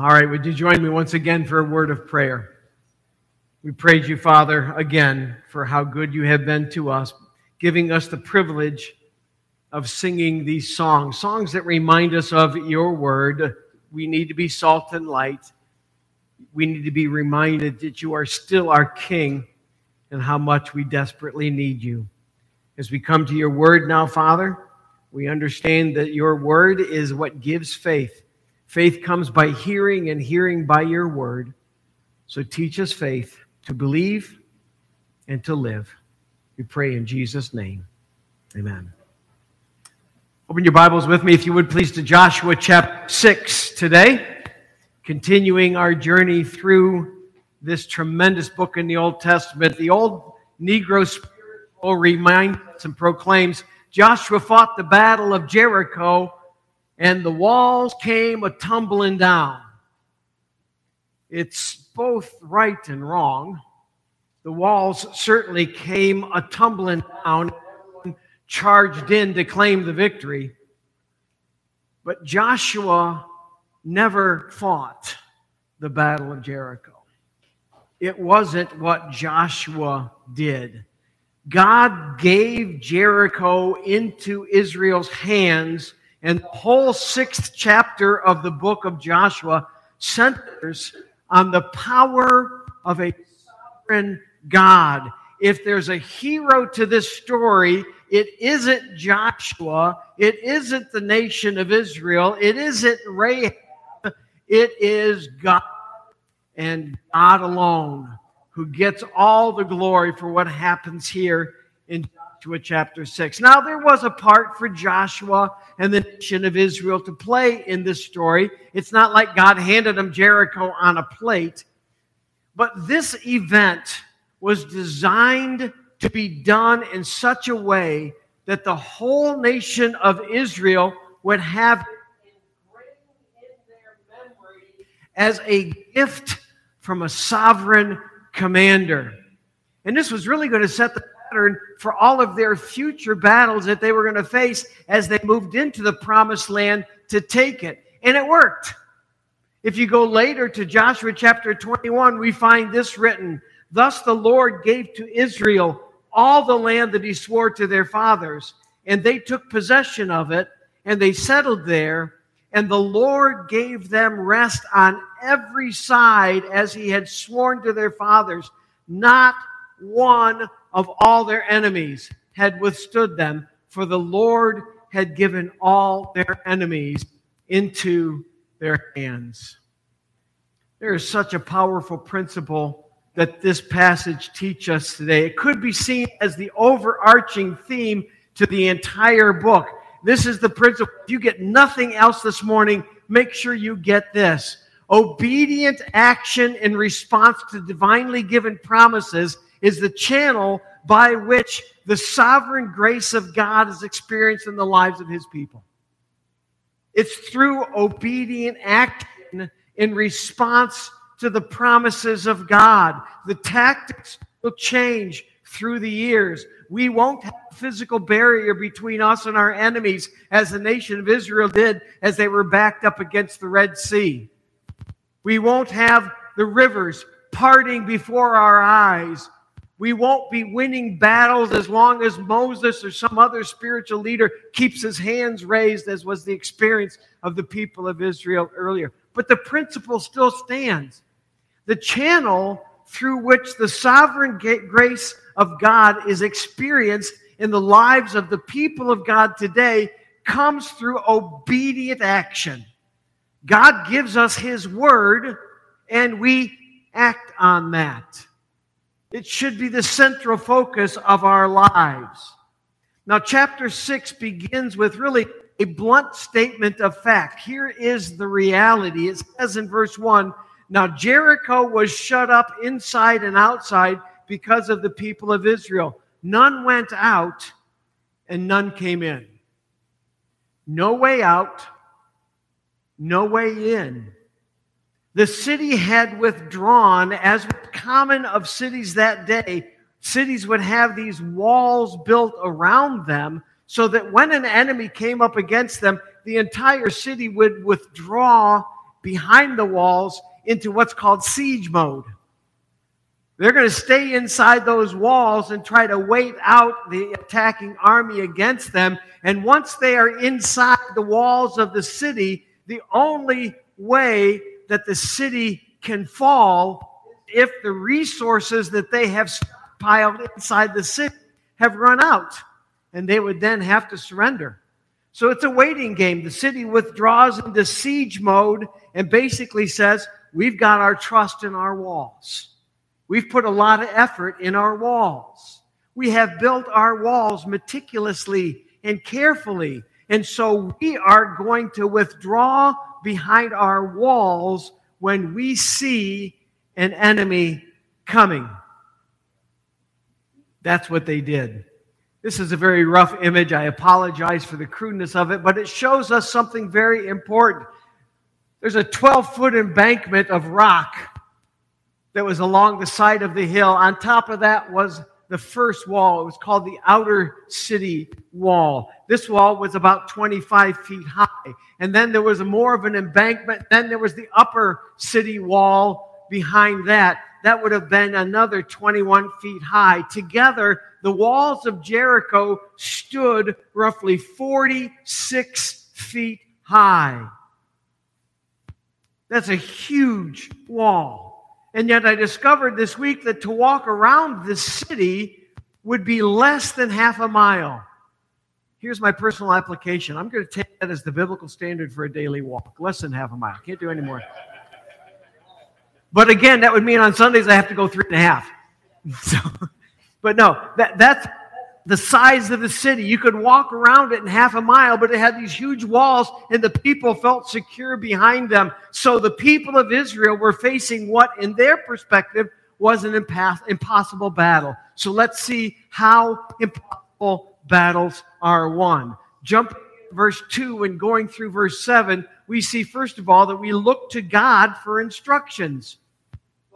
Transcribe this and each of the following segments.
All right, would you join me once again for a word of prayer? We praise you, Father, again for how good you have been to us, giving us the privilege of singing these songs, songs that remind us of your word. We need to be salt and light. We need to be reminded that you are still our King and how much we desperately need you. As we come to your word now, Father, we understand that your word is what gives faith. Faith comes by hearing, and hearing by your word. So teach us faith to believe and to live. We pray in Jesus' name. Amen. Open your Bibles with me, if you would please, to Joshua chapter 6 today, continuing our journey through this tremendous book in the Old Testament. The old Negro spiritual reminds and proclaims Joshua fought the battle of Jericho and the walls came a tumbling down. It's both right and wrong. The walls certainly came a tumbling down, charged in to claim the victory. But Joshua never fought the Battle of Jericho. It wasn't what Joshua did. God gave Jericho into Israel's hands and the whole sixth chapter of the book of Joshua centers on the power of a sovereign God. If there's a hero to this story, it isn't Joshua, it isn't the nation of Israel, it isn't Rahab, it is God and God alone who gets all the glory for what happens here in Joshua chapter 6. Now, there was a part for Joshua and the nation of Israel to play in this story. It's not like God handed them Jericho on a plate, but this event was designed to be done in such a way that the whole nation of Israel would have as a gift from a sovereign commander. And this was really going to set the pattern for all of their future battles that they were going to face as they moved into the promised land to take it. And it worked. If you go later to Joshua chapter 21, we find this written Thus the Lord gave to Israel all the land that he swore to their fathers, and they took possession of it, and they settled there. And the Lord gave them rest on every side as he had sworn to their fathers. Not one of all their enemies had withstood them, for the Lord had given all their enemies into their hands. There is such a powerful principle that this passage teaches us today. It could be seen as the overarching theme to the entire book. This is the principle. If you get nothing else this morning, make sure you get this. Obedient action in response to divinely given promises is the channel by which the sovereign grace of God is experienced in the lives of his people. It's through obedient action in response to the promises of God. The tactics will change through the years. We won't have a physical barrier between us and our enemies as the nation of Israel did as they were backed up against the Red Sea. We won't have the rivers parting before our eyes we won't be winning battles as long as Moses or some other spiritual leader keeps his hands raised, as was the experience of the people of Israel earlier. But the principle still stands. The channel through which the sovereign grace of God is experienced in the lives of the people of God today comes through obedient action. God gives us His word, and we act on that. It should be the central focus of our lives. Now, chapter 6 begins with really a blunt statement of fact. Here is the reality. It says in verse 1 Now Jericho was shut up inside and outside because of the people of Israel. None went out and none came in. No way out, no way in. The city had withdrawn, as common of cities that day. Cities would have these walls built around them so that when an enemy came up against them, the entire city would withdraw behind the walls into what's called siege mode. They're going to stay inside those walls and try to wait out the attacking army against them. And once they are inside the walls of the city, the only way that the city can fall if the resources that they have piled inside the city have run out. And they would then have to surrender. So it's a waiting game. The city withdraws into siege mode and basically says, We've got our trust in our walls. We've put a lot of effort in our walls. We have built our walls meticulously and carefully. And so we are going to withdraw behind our walls when we see an enemy coming. That's what they did. This is a very rough image. I apologize for the crudeness of it, but it shows us something very important. There's a 12 foot embankment of rock that was along the side of the hill. On top of that was the first wall. It was called the outer city wall. This wall was about 25 feet high. And then there was more of an embankment. Then there was the upper city wall behind that. That would have been another 21 feet high. Together, the walls of Jericho stood roughly 46 feet high. That's a huge wall. And yet I discovered this week that to walk around the city would be less than half a mile. Here's my personal application. I'm going to take that as the biblical standard for a daily walk. Less than half a mile. Can't do any more. But again, that would mean on Sundays I have to go three and a half. So, but no, that, that's the size of the city. You could walk around it in half a mile, but it had these huge walls, and the people felt secure behind them. So the people of Israel were facing what, in their perspective, was an impossible battle. So let's see how impossible battles are won. Jump verse 2 and going through verse 7, we see, first of all, that we look to God for instructions.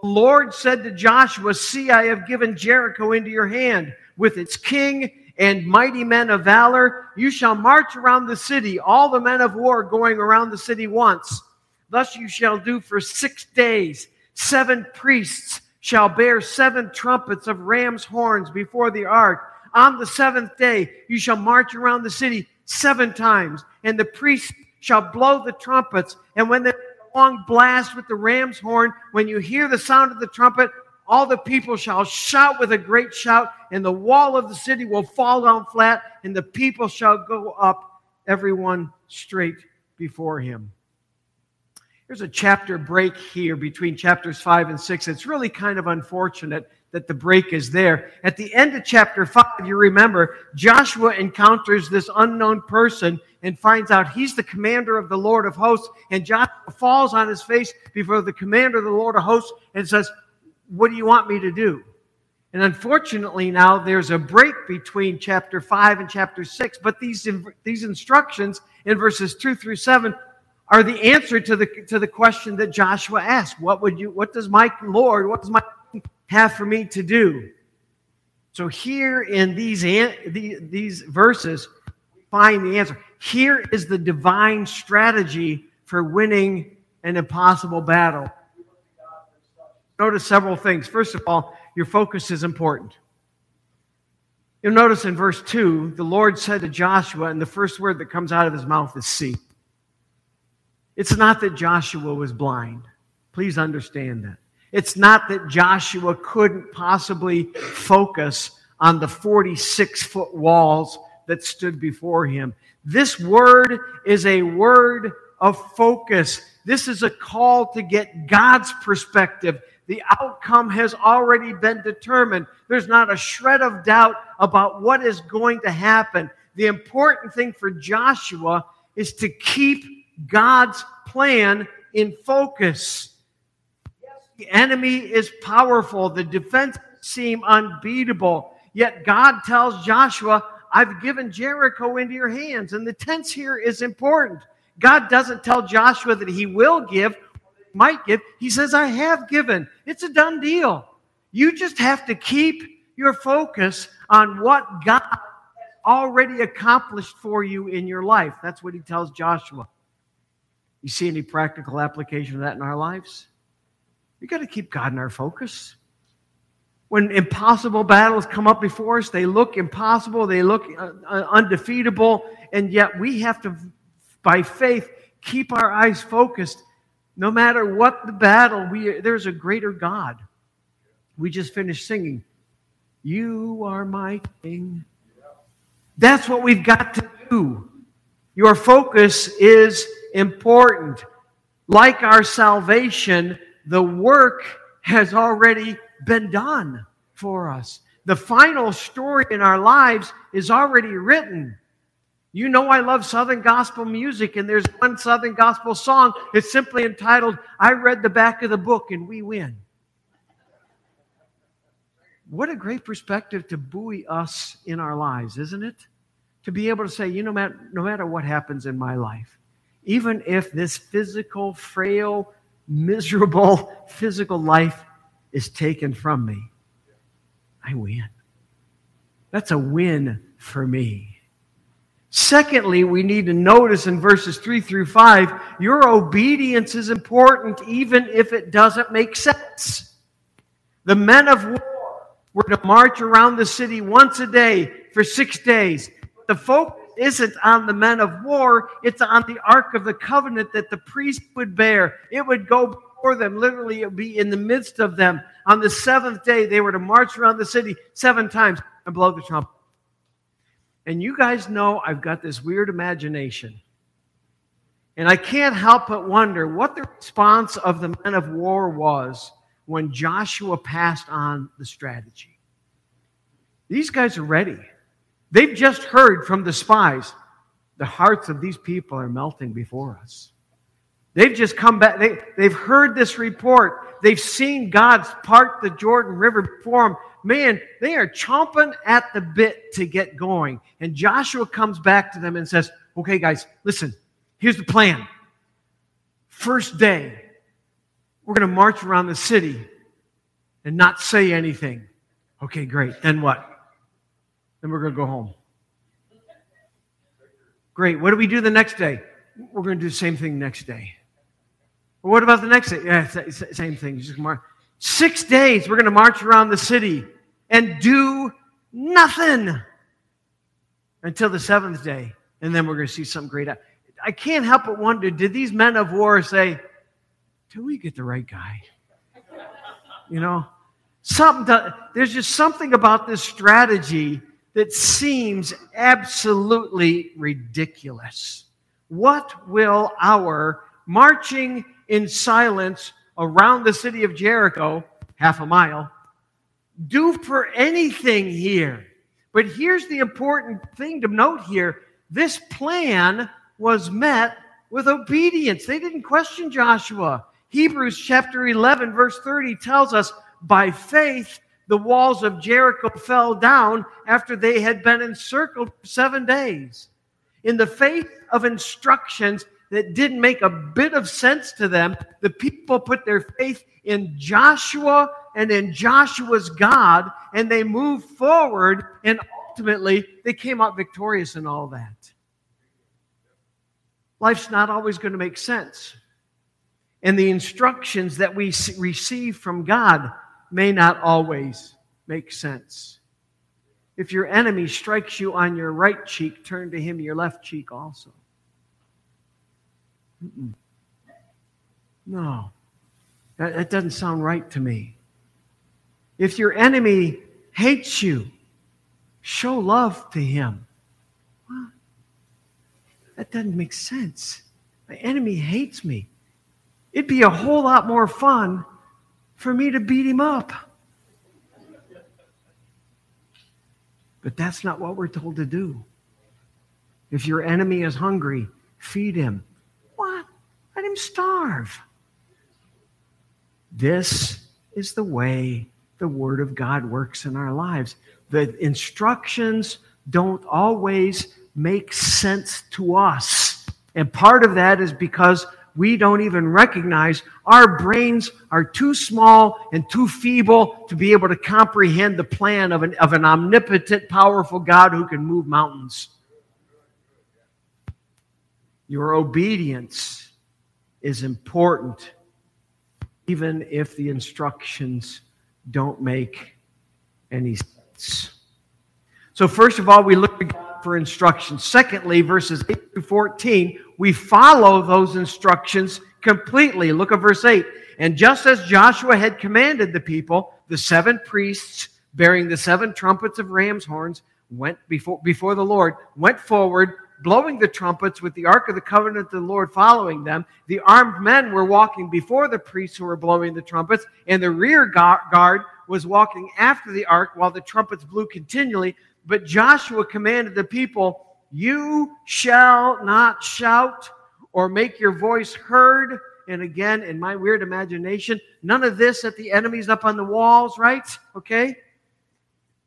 The Lord said to Joshua, See, I have given Jericho into your hand with its king and mighty men of valor. You shall march around the city, all the men of war going around the city once. Thus you shall do for six days. Seven priests shall bear seven trumpets of ram's horns before the ark. On the seventh day you shall march around the city seven times, and the priests shall blow the trumpets. And when the long blast with the ram's horn, when you hear the sound of the trumpet, all the people shall shout with a great shout, and the wall of the city will fall down flat, and the people shall go up, everyone straight before him. There's a chapter break here between chapters 5 and 6. It's really kind of unfortunate that the break is there. At the end of chapter 5, you remember, Joshua encounters this unknown person and finds out he's the commander of the Lord of hosts. And Joshua falls on his face before the commander of the Lord of hosts and says, what do you want me to do? And unfortunately, now there's a break between chapter 5 and chapter 6, but these, these instructions in verses 2 through 7 are the answer to the, to the question that Joshua asked. What would you, what does my Lord, what does my have for me to do? So here in these, these verses, find the answer. Here is the divine strategy for winning an impossible battle. Notice several things. First of all, your focus is important. You'll notice in verse 2, the Lord said to Joshua, and the first word that comes out of his mouth is see. It's not that Joshua was blind. Please understand that. It's not that Joshua couldn't possibly focus on the 46 foot walls that stood before him. This word is a word of focus. This is a call to get God's perspective the outcome has already been determined. There's not a shred of doubt about what is going to happen. The important thing for Joshua is to keep God's plan in focus. The enemy is powerful, the defense seem unbeatable. Yet God tells Joshua, I've given Jericho into your hands. And the tense here is important. God doesn't tell Joshua that he will give might give. He says, I have given. It's a done deal. You just have to keep your focus on what God has already accomplished for you in your life. That's what he tells Joshua. You see any practical application of that in our lives? We got to keep God in our focus. When impossible battles come up before us, they look impossible, they look uh, uh, undefeatable, and yet we have to, by faith, keep our eyes focused. No matter what the battle, we, there's a greater God. We just finished singing, You are my King. That's what we've got to do. Your focus is important. Like our salvation, the work has already been done for us. The final story in our lives is already written. You know, I love Southern gospel music, and there's one Southern gospel song. It's simply entitled, I Read the Back of the Book and We Win. What a great perspective to buoy us in our lives, isn't it? To be able to say, you know, no matter what happens in my life, even if this physical, frail, miserable physical life is taken from me, I win. That's a win for me. Secondly, we need to notice in verses 3 through 5 your obedience is important even if it doesn't make sense. The men of war were to march around the city once a day for six days. The focus isn't on the men of war, it's on the Ark of the Covenant that the priest would bear. It would go before them, literally, it would be in the midst of them. On the seventh day, they were to march around the city seven times and blow the trumpet. And you guys know I've got this weird imagination. And I can't help but wonder what the response of the men of war was when Joshua passed on the strategy. These guys are ready. They've just heard from the spies the hearts of these people are melting before us. They've just come back. They, they've heard this report. They've seen God's part the Jordan River before them. Man, they are chomping at the bit to get going. And Joshua comes back to them and says, Okay, guys, listen, here's the plan. First day, we're going to march around the city and not say anything. Okay, great. Then what? Then we're going to go home. Great. What do we do the next day? We're going to do the same thing next day. Well, what about the next day? Yeah, same thing. Just march. Six days we're going to march around the city and do nothing until the seventh day. And then we're going to see something great. I can't help but wonder did these men of war say, till we get the right guy? You know, something to, there's just something about this strategy that seems absolutely ridiculous. What will our marching in silence around the city of Jericho, half a mile, do for anything here? But here's the important thing to note here this plan was met with obedience. They didn't question Joshua. Hebrews chapter 11, verse 30 tells us by faith, the walls of Jericho fell down after they had been encircled seven days. In the face of instructions that didn't make a bit of sense to them, the people put their faith in Joshua and in Joshua's God, and they moved forward, and ultimately they came out victorious in all that. Life's not always going to make sense. And the instructions that we receive from God may not always make sense. If your enemy strikes you on your right cheek, turn to him your left cheek also. Mm-mm. No, that, that doesn't sound right to me. If your enemy hates you, show love to him. Well, that doesn't make sense. My enemy hates me. It'd be a whole lot more fun for me to beat him up. But that's not what we're told to do. If your enemy is hungry, feed him. Let him starve. This is the way the Word of God works in our lives. The instructions don't always make sense to us. And part of that is because we don't even recognize. Our brains are too small and too feeble to be able to comprehend the plan of an, of an omnipotent, powerful God who can move mountains. Your obedience is important, even if the instructions don't make any sense. So, first of all, we look to God for instructions. Secondly, verses 8 to 14, we follow those instructions completely. Look at verse 8. And just as Joshua had commanded the people, the seven priests bearing the seven trumpets of ram's horns went before, before the Lord, went forward, blowing the trumpets with the ark of the covenant of the Lord following them. The armed men were walking before the priests who were blowing the trumpets, and the rear guard was walking after the ark while the trumpets blew continually. But Joshua commanded the people, You shall not shout or make your voice heard. And again, in my weird imagination, none of this at the enemies up on the walls, right? Okay?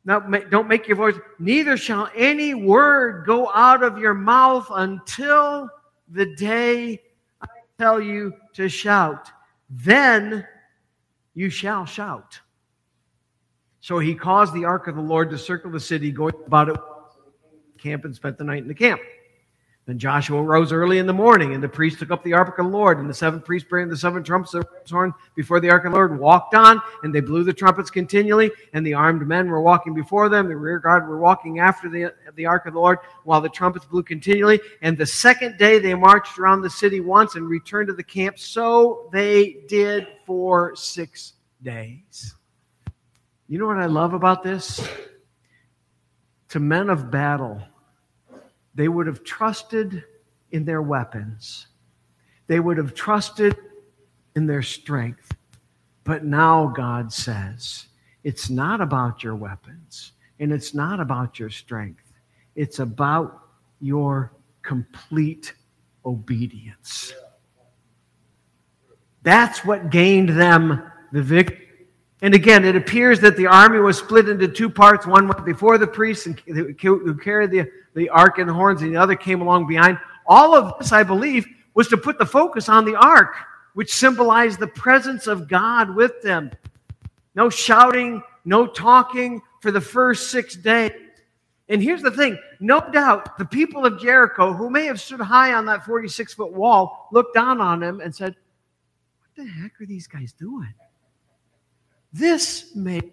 Now, don't make your voice. Neither shall any word go out of your mouth until the day I tell you to shout. Then you shall shout. So he caused the ark of the Lord to circle the city, going about it camp and spent the night in the camp. Then Joshua rose early in the morning, and the priests took up the ark of the Lord, and the seven priests bearing the seven trumpets of the horn before the ark of the Lord walked on, and they blew the trumpets continually, and the armed men were walking before them, the rear guard were walking after the, the ark of the Lord, while the trumpets blew continually. And the second day they marched around the city once and returned to the camp. So they did for six days. You know what I love about this? To men of battle, they would have trusted in their weapons, they would have trusted in their strength. But now God says, it's not about your weapons and it's not about your strength. It's about your complete obedience. That's what gained them the victory. And again, it appears that the army was split into two parts. One went before the priests and who carried the, the ark and the horns, and the other came along behind. All of this, I believe, was to put the focus on the ark, which symbolized the presence of God with them. No shouting, no talking for the first six days. And here's the thing no doubt the people of Jericho, who may have stood high on that 46 foot wall, looked down on them and said, What the heck are these guys doing? This makes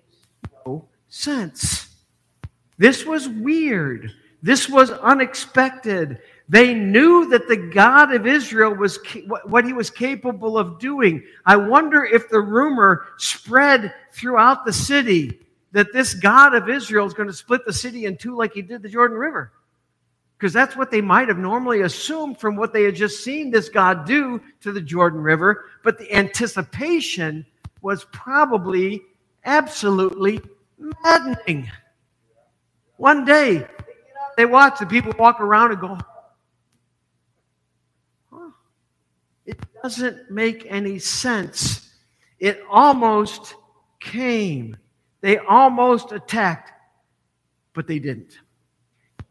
no sense. This was weird. This was unexpected. They knew that the God of Israel was what he was capable of doing. I wonder if the rumor spread throughout the city that this God of Israel is going to split the city in two like he did the Jordan River. Because that's what they might have normally assumed from what they had just seen this God do to the Jordan River. But the anticipation was probably absolutely maddening. One day, they watch the people walk around and go, huh, it doesn't make any sense. It almost came. They almost attacked, but they didn't.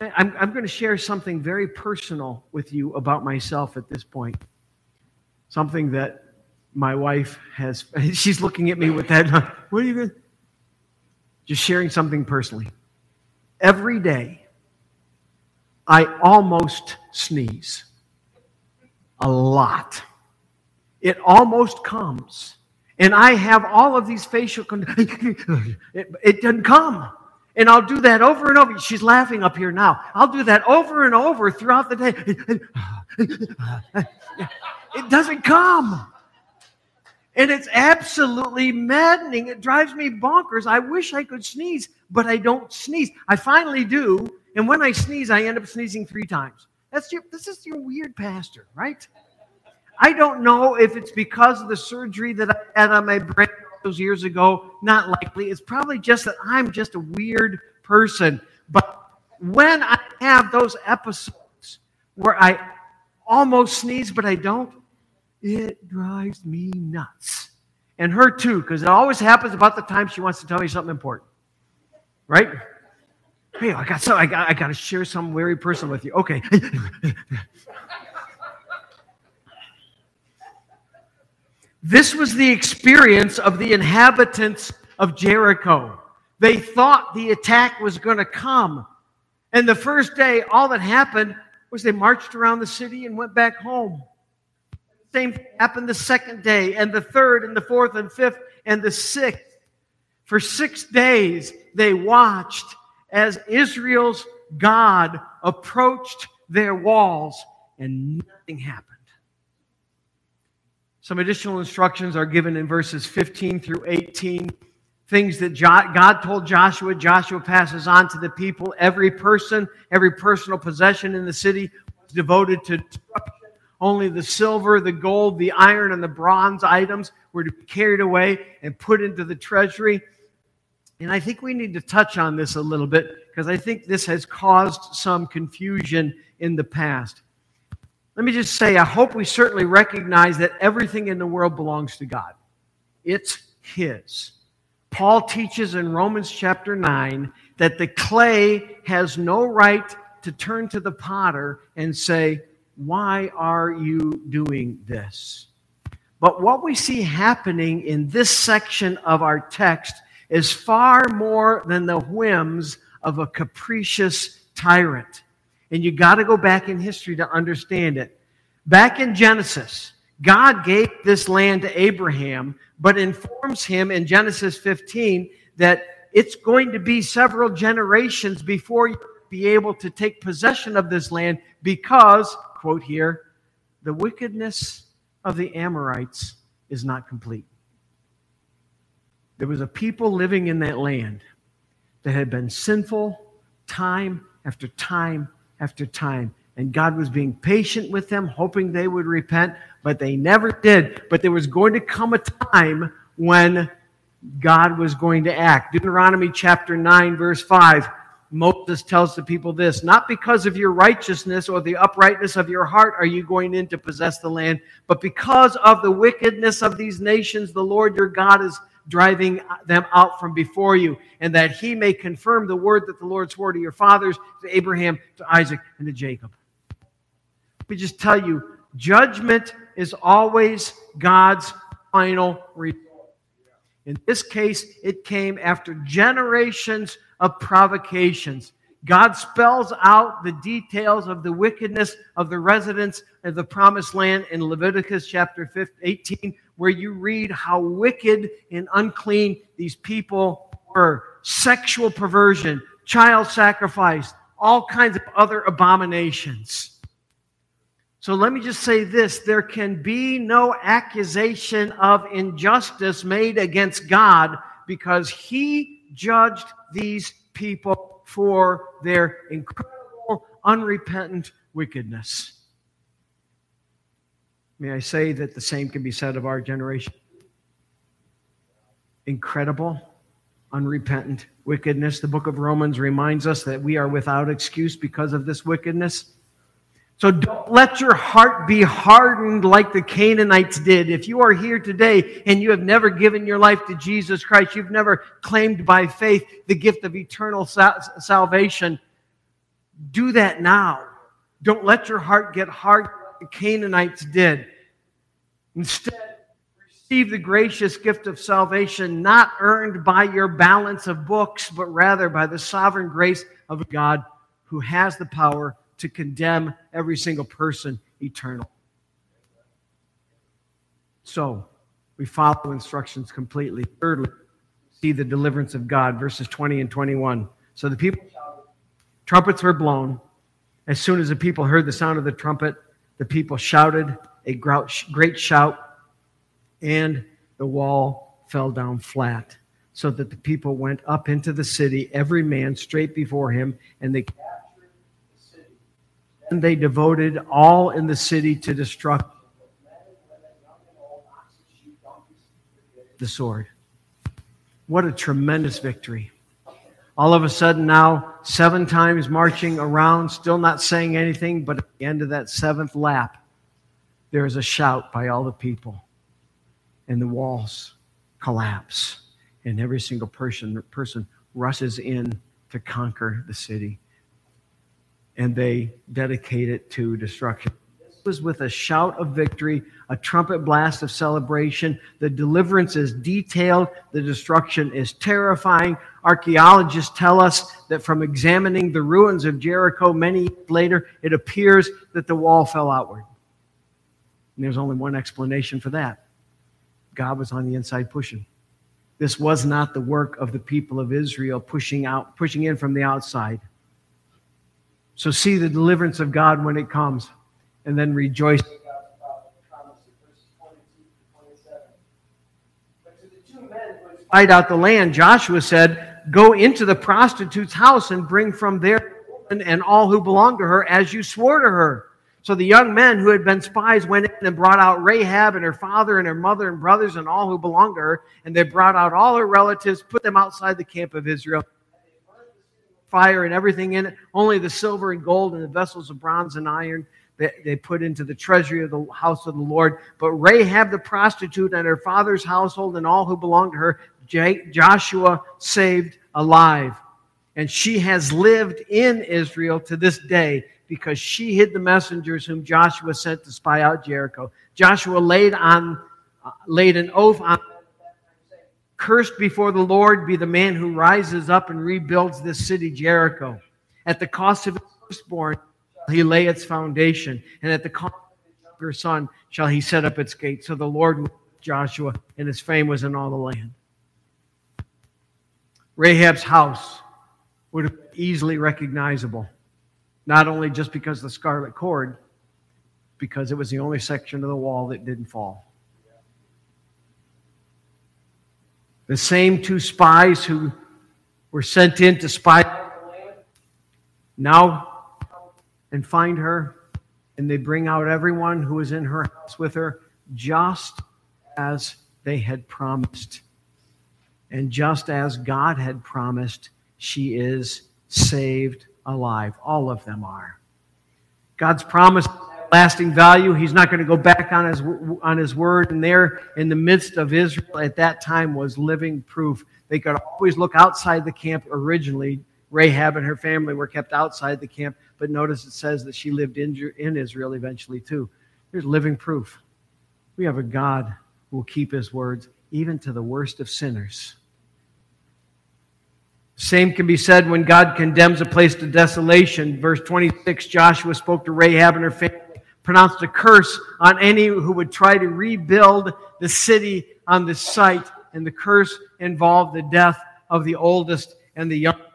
I'm, I'm going to share something very personal with you about myself at this point. Something that my wife has, she's looking at me with that, what are you going just sharing something personally. Every day, I almost sneeze. A lot. It almost comes. And I have all of these facial, con- it, it doesn't come. And I'll do that over and over. She's laughing up here now. I'll do that over and over throughout the day. It doesn't come. And it's absolutely maddening. It drives me bonkers. I wish I could sneeze, but I don't sneeze. I finally do. And when I sneeze, I end up sneezing three times. That's your, this is your weird pastor, right? I don't know if it's because of the surgery that I had on my brain those years ago. Not likely. It's probably just that I'm just a weird person. But when I have those episodes where I almost sneeze, but I don't, it drives me nuts. And her too, because it always happens about the time she wants to tell me something important. Right? Hey, I got so I got I got to share some very person with you. Okay. this was the experience of the inhabitants of Jericho. They thought the attack was going to come. And the first day, all that happened was they marched around the city and went back home Same happened the second day, and the third, and the fourth, and fifth, and the sixth. For six days they watched as Israel's God approached their walls, and nothing happened. Some additional instructions are given in verses 15 through 18. Things that God told Joshua, Joshua passes on to the people. Every person, every personal possession in the city was devoted to. Only the silver, the gold, the iron, and the bronze items were to be carried away and put into the treasury. And I think we need to touch on this a little bit because I think this has caused some confusion in the past. Let me just say, I hope we certainly recognize that everything in the world belongs to God. It's His. Paul teaches in Romans chapter 9 that the clay has no right to turn to the potter and say, Why are you doing this? But what we see happening in this section of our text is far more than the whims of a capricious tyrant. And you got to go back in history to understand it. Back in Genesis, God gave this land to Abraham, but informs him in Genesis 15 that it's going to be several generations before you be able to take possession of this land because, quote here, the wickedness of the Amorites is not complete. There was a people living in that land that had been sinful time after time after time. And God was being patient with them, hoping they would repent, but they never did. But there was going to come a time when God was going to act. Deuteronomy chapter 9, verse 5. Moses tells the people this Not because of your righteousness or the uprightness of your heart are you going in to possess the land, but because of the wickedness of these nations, the Lord your God is driving them out from before you, and that he may confirm the word that the Lord swore to your fathers, to Abraham, to Isaac, and to Jacob. Let me just tell you judgment is always God's final result. In this case, it came after generations of provocations. God spells out the details of the wickedness of the residents of the promised land in Leviticus chapter 18, where you read how wicked and unclean these people were sexual perversion, child sacrifice, all kinds of other abominations. So let me just say this there can be no accusation of injustice made against God because he judged these people for their incredible, unrepentant wickedness. May I say that the same can be said of our generation? Incredible, unrepentant wickedness. The book of Romans reminds us that we are without excuse because of this wickedness. So don't let your heart be hardened like the Canaanites did. If you are here today and you have never given your life to Jesus Christ, you've never claimed by faith the gift of eternal salvation, do that now. Don't let your heart get hard like the Canaanites did. Instead, receive the gracious gift of salvation, not earned by your balance of books, but rather by the sovereign grace of God who has the power to condemn every single person eternal. So, we follow instructions completely. Thirdly, see the deliverance of God, verses 20 and 21. So the people, trumpets were blown. As soon as the people heard the sound of the trumpet, the people shouted a great shout, and the wall fell down flat, so that the people went up into the city, every man straight before him, and they. And they devoted all in the city to destruction. The sword. What a tremendous victory. All of a sudden, now, seven times marching around, still not saying anything, but at the end of that seventh lap, there is a shout by all the people, and the walls collapse, and every single person, person rushes in to conquer the city. And they dedicate it to destruction. This was with a shout of victory, a trumpet blast of celebration. The deliverance is detailed, the destruction is terrifying. Archaeologists tell us that from examining the ruins of Jericho many later, it appears that the wall fell outward. And there's only one explanation for that God was on the inside pushing. This was not the work of the people of Israel pushing out, pushing in from the outside. So see the deliverance of God when it comes, and then rejoice. Fight out the land, Joshua said, Go into the prostitute's house and bring from there and all who belong to her as you swore to her. So the young men who had been spies went in and brought out Rahab and her father and her mother and brothers and all who belonged to her. And they brought out all her relatives, put them outside the camp of Israel. Fire and everything in it, only the silver and gold and the vessels of bronze and iron that they put into the treasury of the house of the Lord. But Rahab the prostitute and her father's household and all who belonged to her, Joshua saved alive. And she has lived in Israel to this day because she hid the messengers whom Joshua sent to spy out Jericho. Joshua laid on uh, laid an oath on Cursed before the Lord be the man who rises up and rebuilds this city Jericho. At the cost of his firstborn he lay its foundation, and at the cost of his younger son shall he set up its gates. So the Lord Joshua, and his fame was in all the land. Rahab's house would have easily recognizable. Not only just because the scarlet cord, because it was the only section of the wall that didn't fall. The same two spies who were sent in to spy now and find her, and they bring out everyone who was in her house with her, just as they had promised. And just as God had promised, she is saved alive. All of them are. God's promise lasting value. He's not going to go back on his, on his word. And there in the midst of Israel at that time was living proof. They could always look outside the camp originally. Rahab and her family were kept outside the camp, but notice it says that she lived in, in Israel eventually too. There's living proof. We have a God who will keep his words even to the worst of sinners. Same can be said when God condemns a place to desolation. Verse 26 Joshua spoke to Rahab and her family, pronounced a curse on any who would try to rebuild the city on the site, and the curse involved the death of the oldest and the youngest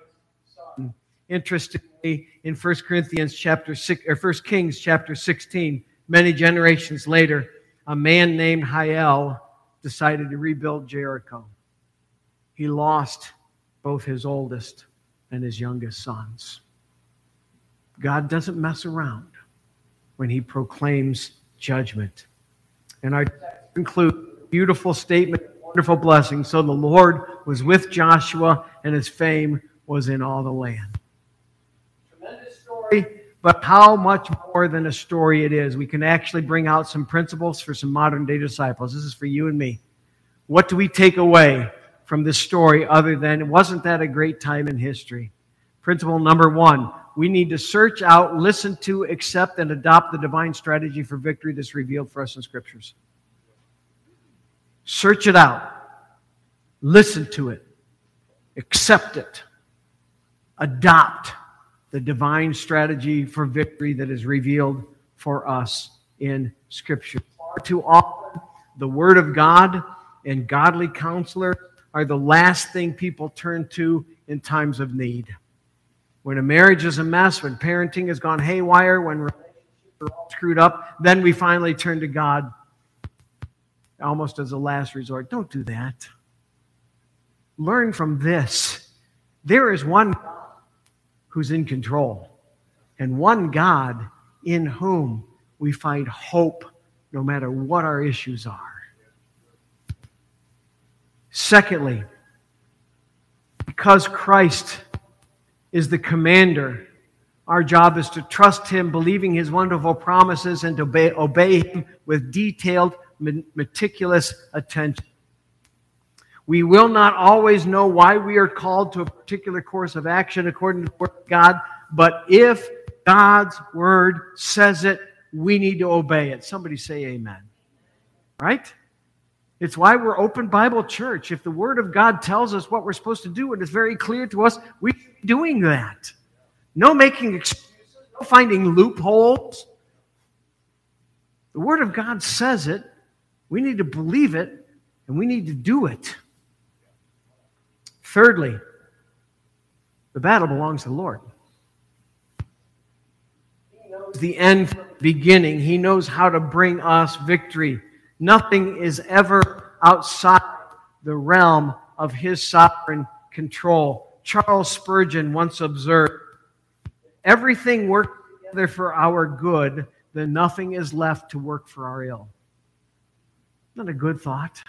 son. Interestingly, in 1 Corinthians chapter 6 or 1 Kings chapter 16, many generations later, a man named Hiel decided to rebuild Jericho. He lost both his oldest and his youngest sons. God doesn't mess around when he proclaims judgment. And I conclude beautiful statement, wonderful blessing. So the Lord was with Joshua, and his fame was in all the land. Tremendous story, but how much more than a story it is. We can actually bring out some principles for some modern day disciples. This is for you and me. What do we take away from this story other than wasn't that a great time in history? Principle number one we need to search out, listen to, accept, and adopt the divine strategy for victory that's revealed for us in scriptures. Search it out, listen to it, accept it, adopt the divine strategy for victory that is revealed for us in Scripture. Far too often, the Word of God and godly counselor are the last thing people turn to in times of need. When a marriage is a mess, when parenting has gone haywire, when relationships are all screwed up, then we finally turn to God almost as a last resort. Don't do that. Learn from this. There is one who's in control, and one God in whom we find hope no matter what our issues are. Secondly, because Christ is the commander, our job is to trust him, believing his wonderful promises, and to obey, obey him with detailed, meticulous attention. We will not always know why we are called to a particular course of action according to God, but if God's Word says it, we need to obey it. Somebody say amen. Right? It's why we're open Bible church. If the Word of God tells us what we're supposed to do and it's very clear to us, we're doing that. No making excuses, no finding loopholes. The Word of God says it. We need to believe it, and we need to do it. Thirdly, the battle belongs to the Lord. He knows the end from the beginning. He knows how to bring us victory. Nothing is ever outside the realm of his sovereign control. Charles Spurgeon once observed everything works together for our good, then nothing is left to work for our ill. Not a good thought.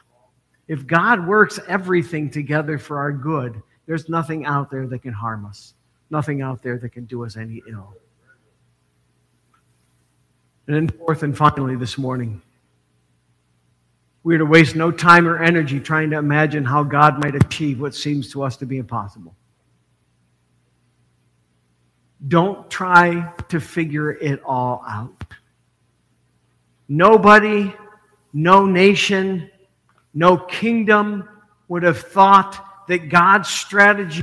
If God works everything together for our good, there's nothing out there that can harm us, nothing out there that can do us any ill. And then, fourth and finally, this morning, we are to waste no time or energy trying to imagine how God might achieve what seems to us to be impossible. Don't try to figure it all out. Nobody, no nation, no kingdom would have thought that God's strategy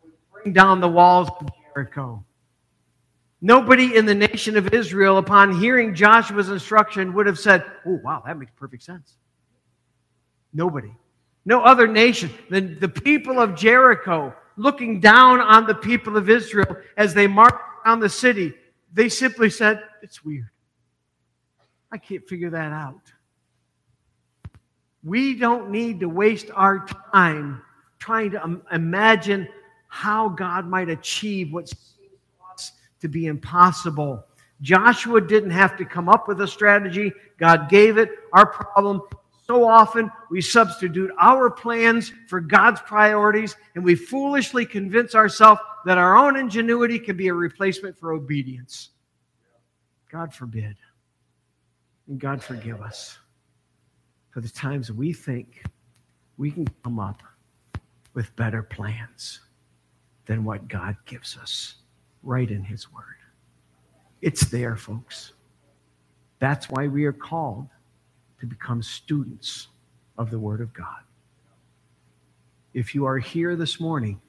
would bring down the walls of Jericho. Nobody in the nation of Israel, upon hearing Joshua's instruction, would have said, Oh, wow, that makes perfect sense. Nobody. No other nation than the people of Jericho looking down on the people of Israel as they marched around the city. They simply said, It's weird. I can't figure that out. We don't need to waste our time trying to um, imagine how God might achieve what seems to us to be impossible. Joshua didn't have to come up with a strategy, God gave it. Our problem so often we substitute our plans for God's priorities and we foolishly convince ourselves that our own ingenuity can be a replacement for obedience. God forbid. And God forgive us for the times we think we can come up with better plans than what God gives us right in His Word. It's there, folks. That's why we are called to become students of the Word of God. If you are here this morning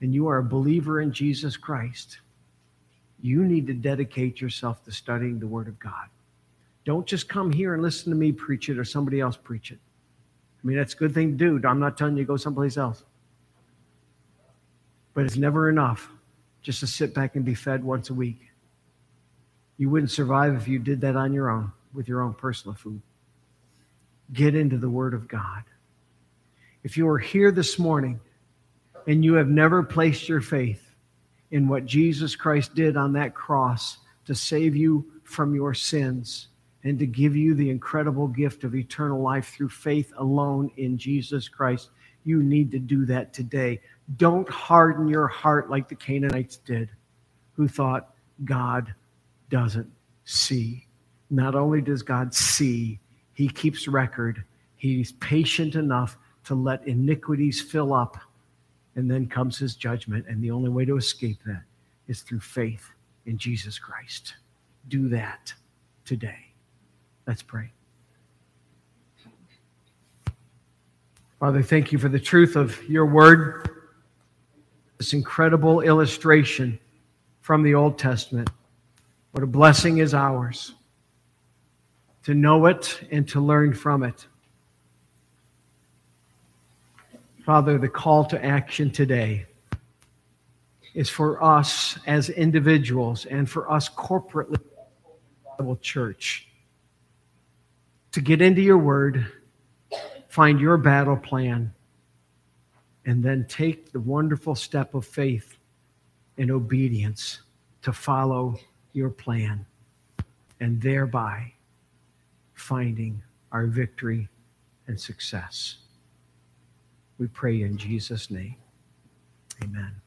and you are a believer in Jesus Christ, you need to dedicate yourself to studying the Word of God. Don't just come here and listen to me preach it or somebody else preach it. I mean, that's a good thing to do. I'm not telling you to go someplace else. But it's never enough just to sit back and be fed once a week. You wouldn't survive if you did that on your own with your own personal food get into the Word of God. If you are here this morning and you have never placed your faith in what Jesus Christ did on that cross to save you from your sins and to give you the incredible gift of eternal life through faith alone in Jesus Christ, you need to do that today. Don't harden your heart like the Canaanites did, who thought God doesn't see. Not only does God see, he keeps record. He's patient enough to let iniquities fill up, and then comes his judgment. And the only way to escape that is through faith in Jesus Christ. Do that today. Let's pray. Father, thank you for the truth of your word, this incredible illustration from the Old Testament. What a blessing is ours to know it and to learn from it. Father, the call to action today is for us as individuals and for us corporately, Bible Church, to get into your word, find your battle plan, and then take the wonderful step of faith and obedience to follow your plan, and thereby finding our victory and success. We pray in Jesus' name. Amen.